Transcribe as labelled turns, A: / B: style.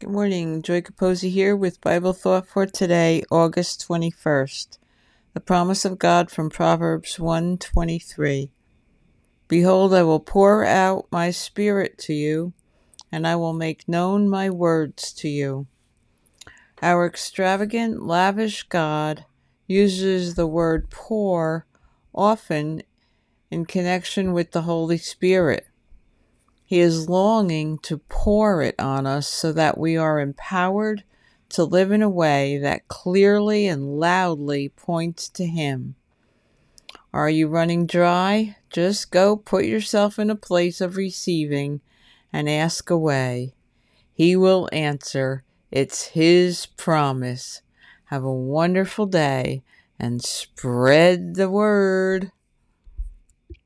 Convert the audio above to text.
A: Good morning. Joy Capozzi here with Bible Thought for today, August 21st. The promise of God from Proverbs 1:23. Behold, I will pour out my spirit to you, and I will make known my words to you. Our extravagant, lavish God uses the word pour often in connection with the Holy Spirit. He is longing to pour it on us so that we are empowered to live in a way that clearly and loudly points to Him. Are you running dry? Just go put yourself in a place of receiving and ask away. He will answer. It's His promise. Have a wonderful day and spread the word.